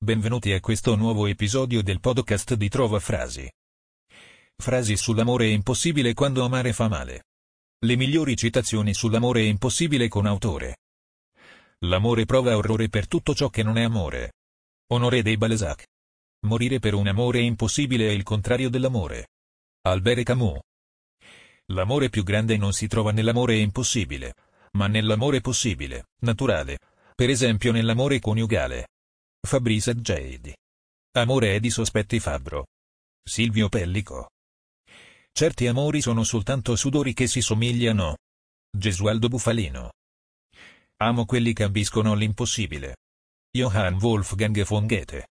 Benvenuti a questo nuovo episodio del podcast di Trova Frasi. Frasi sull'amore è impossibile quando amare fa male. Le migliori citazioni sull'amore è impossibile con autore. L'amore prova orrore per tutto ciò che non è amore. Honoré de Balzac. Morire per un amore impossibile è il contrario dell'amore. Albert Camus. L'amore più grande non si trova nell'amore impossibile, ma nell'amore possibile, naturale, per esempio nell'amore coniugale. Fabrice Adjedi. Amore è di sospetti Fabbro. Silvio Pellico. Certi amori sono soltanto sudori che si somigliano. Gesualdo Bufalino. Amo quelli che ambiscono l'impossibile. Johann Wolfgang von Goethe.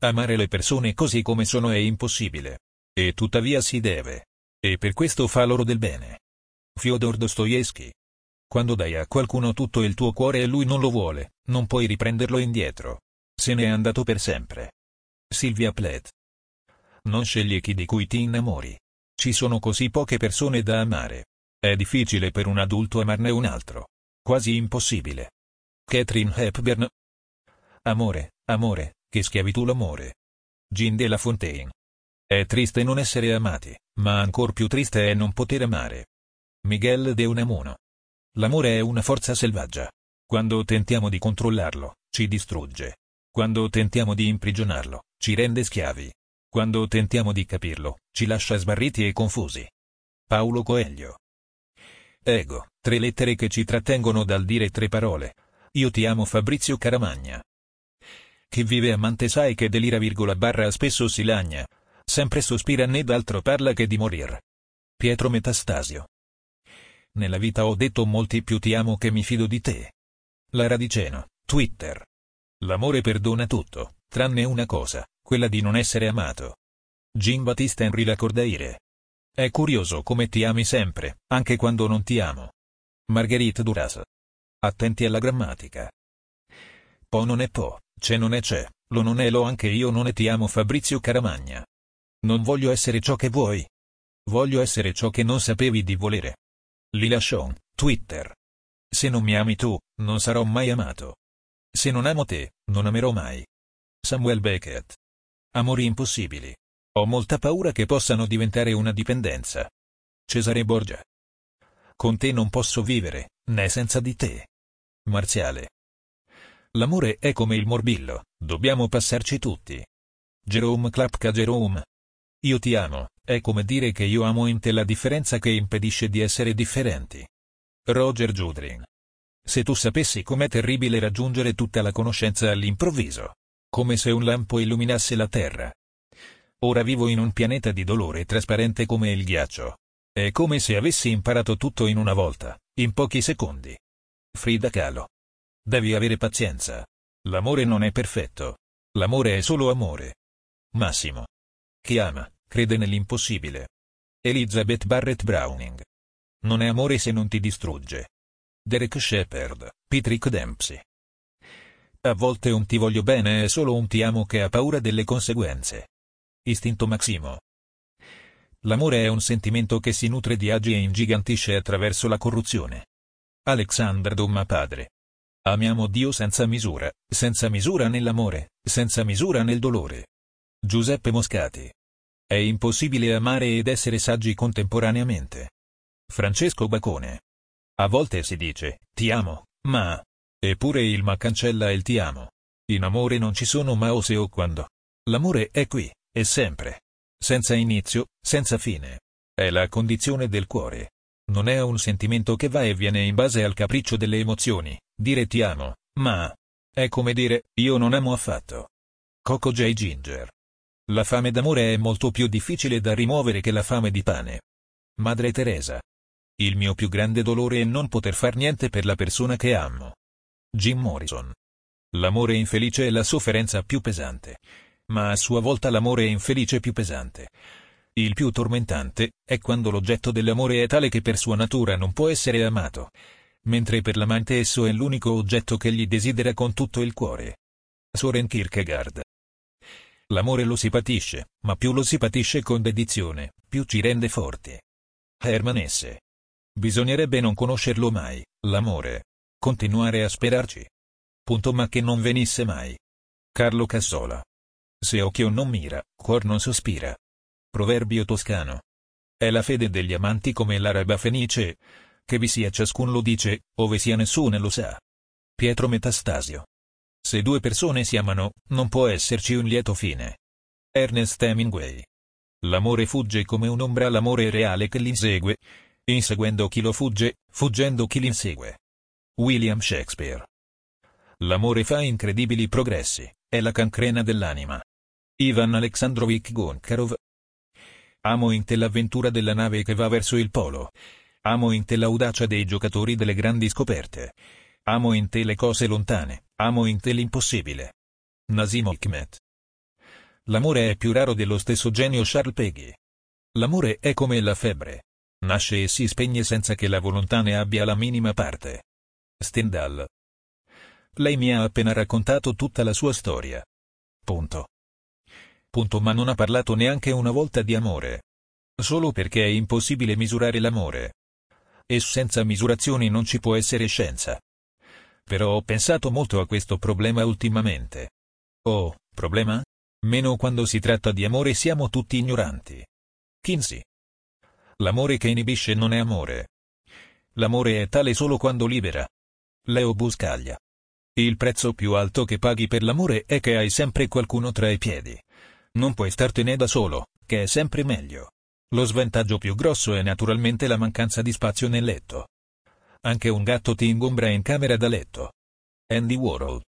Amare le persone così come sono è impossibile. E tuttavia si deve. E per questo fa loro del bene. Fyodor Dostoevsky. Quando dai a qualcuno tutto il tuo cuore e lui non lo vuole, non puoi riprenderlo indietro. Se ne è andato per sempre. Silvia Plath. Non scegli chi di cui ti innamori. Ci sono così poche persone da amare. È difficile per un adulto amarne un altro. Quasi impossibile. Catherine Hepburn. Amore, amore, che schiavitù l'amore. Jean de La Fontaine. È triste non essere amati, ma ancor più triste è non poter amare. Miguel de Unamuno. L'amore è una forza selvaggia. Quando tentiamo di controllarlo, ci distrugge. Quando tentiamo di imprigionarlo, ci rende schiavi. Quando tentiamo di capirlo, ci lascia sbarriti e confusi. Paolo Coelho. Ego, tre lettere che ci trattengono dal dire tre parole. Io ti amo Fabrizio Caramagna. Chi vive amante sai che delira virgola barra spesso si lagna. Sempre sospira né d'altro parla che di morir. Pietro Metastasio. Nella vita ho detto molti più ti amo che mi fido di te. La Radiceno, Twitter. L'amore perdona tutto, tranne una cosa, quella di non essere amato. Jean Battista Henry Lacordaire. È curioso come ti ami sempre, anche quando non ti amo. Marguerite Duras. Attenti alla grammatica. Po non è po, c'è non è c'è, lo non è lo anche io non è ti amo Fabrizio Caramagna. Non voglio essere ciò che vuoi. Voglio essere ciò che non sapevi di volere. Lila Sean, Twitter. Se non mi ami tu, non sarò mai amato. Se non amo te, non amerò mai. Samuel Beckett. Amori impossibili. Ho molta paura che possano diventare una dipendenza. Cesare Borgia. Con te non posso vivere, né senza di te. Marziale. L'amore è come il morbillo, dobbiamo passarci tutti. Jerome Klapka Jerome. Io ti amo, è come dire che io amo in te la differenza che impedisce di essere differenti. Roger Judrin. Se tu sapessi com'è terribile raggiungere tutta la conoscenza all'improvviso come se un lampo illuminasse la Terra. Ora vivo in un pianeta di dolore trasparente come il ghiaccio. È come se avessi imparato tutto in una volta, in pochi secondi. Frida Kahlo. Devi avere pazienza. L'amore non è perfetto. L'amore è solo amore. Massimo. Chi ama, crede nell'impossibile. Elizabeth Barrett Browning. Non è amore se non ti distrugge. Derek Shepard, Patrick Dempsey. A volte un ti voglio bene è solo un ti amo che ha paura delle conseguenze. Istinto Maximo. L'amore è un sentimento che si nutre di agi e ingigantisce attraverso la corruzione. Alexander Dumma padre. Amiamo Dio senza misura, senza misura nell'amore, senza misura nel dolore. Giuseppe Moscati. È impossibile amare ed essere saggi contemporaneamente. Francesco Bacone. A volte si dice, ti amo, ma, Eppure il ma cancella il ti amo. In amore non ci sono ma o se o quando. L'amore è qui, è sempre. Senza inizio, senza fine. È la condizione del cuore. Non è un sentimento che va e viene in base al capriccio delle emozioni, dire ti amo, ma è come dire io non amo affatto. Coco J. Ginger. La fame d'amore è molto più difficile da rimuovere che la fame di pane. Madre Teresa. Il mio più grande dolore è non poter far niente per la persona che amo. Jim Morrison. L'amore infelice è la sofferenza più pesante, ma a sua volta l'amore infelice più pesante. Il più tormentante è quando l'oggetto dell'amore è tale che per sua natura non può essere amato, mentre per l'amante esso è l'unico oggetto che gli desidera con tutto il cuore. Soren Kierkegaard. L'amore lo si patisce, ma più lo si patisce con dedizione, più ci rende forti. Herman S. Bisognerebbe non conoscerlo mai, l'amore, continuare a sperarci. Punto ma che non venisse mai. Carlo Cassola. Se occhio non mira, cuor non sospira. Proverbio toscano. È la fede degli amanti come l'araba fenice, che vi sia ciascun lo dice, ove sia nessuno lo sa. Pietro Metastasio. Se due persone si amano, non può esserci un lieto fine. Ernest Hemingway. L'amore fugge come un'ombra all'amore reale che l'insegue, inseguendo chi lo fugge, fuggendo chi l'insegue. William Shakespeare. L'amore fa incredibili progressi, è la cancrena dell'anima. Ivan Alexandrovich Goncharov. Amo in te l'avventura della nave che va verso il polo. Amo in te l'audacia dei giocatori delle grandi scoperte. Amo in te le cose lontane, amo in te l'impossibile. Nasim Hikmet. L'amore è più raro dello stesso genio Charles Peggy. L'amore è come la febbre. Nasce e si spegne senza che la volontà ne abbia la minima parte. Stendhal. Lei mi ha appena raccontato tutta la sua storia. Punto. Punto ma non ha parlato neanche una volta di amore. Solo perché è impossibile misurare l'amore e senza misurazioni non ci può essere scienza. Però ho pensato molto a questo problema ultimamente. Oh, problema? Meno quando si tratta di amore siamo tutti ignoranti. Kinsey. L'amore che inibisce non è amore. L'amore è tale solo quando libera. Leo Buscaglia. Il prezzo più alto che paghi per l'amore è che hai sempre qualcuno tra i piedi. Non puoi startene da solo, che è sempre meglio. Lo svantaggio più grosso è naturalmente la mancanza di spazio nel letto. Anche un gatto ti ingombra in camera da letto. Andy Warhol.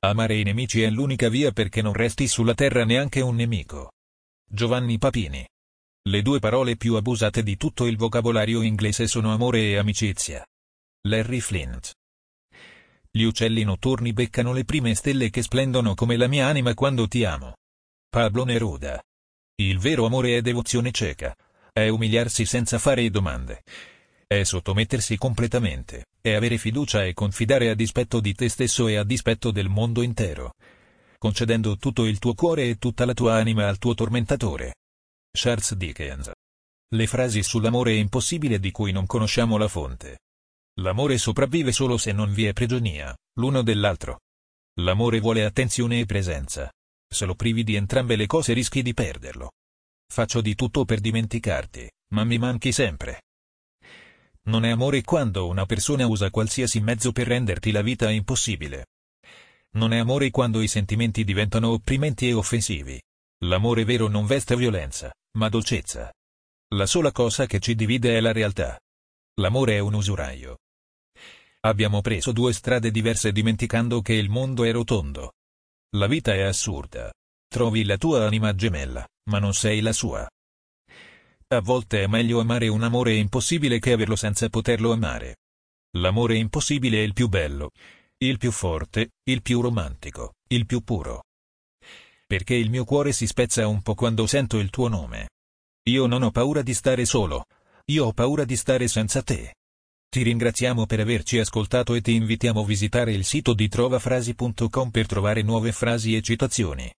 Amare i nemici è l'unica via perché non resti sulla terra neanche un nemico. Giovanni Papini. Le due parole più abusate di tutto il vocabolario inglese sono amore e amicizia. Larry Flint. Gli uccelli notturni beccano le prime stelle che splendono come la mia anima quando ti amo. Pablo Neruda. Il vero amore è devozione cieca. È umiliarsi senza fare domande. È sottomettersi completamente, è avere fiducia e confidare a dispetto di te stesso e a dispetto del mondo intero. Concedendo tutto il tuo cuore e tutta la tua anima al tuo tormentatore. Charles Dickens. Le frasi sull'amore impossibile di cui non conosciamo la fonte. L'amore sopravvive solo se non vi è prigionia, l'uno dell'altro. L'amore vuole attenzione e presenza. Se lo privi di entrambe le cose rischi di perderlo. Faccio di tutto per dimenticarti, ma mi manchi sempre. Non è amore quando una persona usa qualsiasi mezzo per renderti la vita impossibile. Non è amore quando i sentimenti diventano opprimenti e offensivi. L'amore vero non veste violenza, ma dolcezza. La sola cosa che ci divide è la realtà. L'amore è un usuraio. Abbiamo preso due strade diverse dimenticando che il mondo è rotondo. La vita è assurda. Trovi la tua anima gemella, ma non sei la sua. A volte è meglio amare un amore impossibile che averlo senza poterlo amare. L'amore impossibile è il più bello, il più forte, il più romantico, il più puro. Perché il mio cuore si spezza un po' quando sento il tuo nome. Io non ho paura di stare solo. Io ho paura di stare senza te. Ti ringraziamo per averci ascoltato e ti invitiamo a visitare il sito di trovafrasi.com per trovare nuove frasi e citazioni.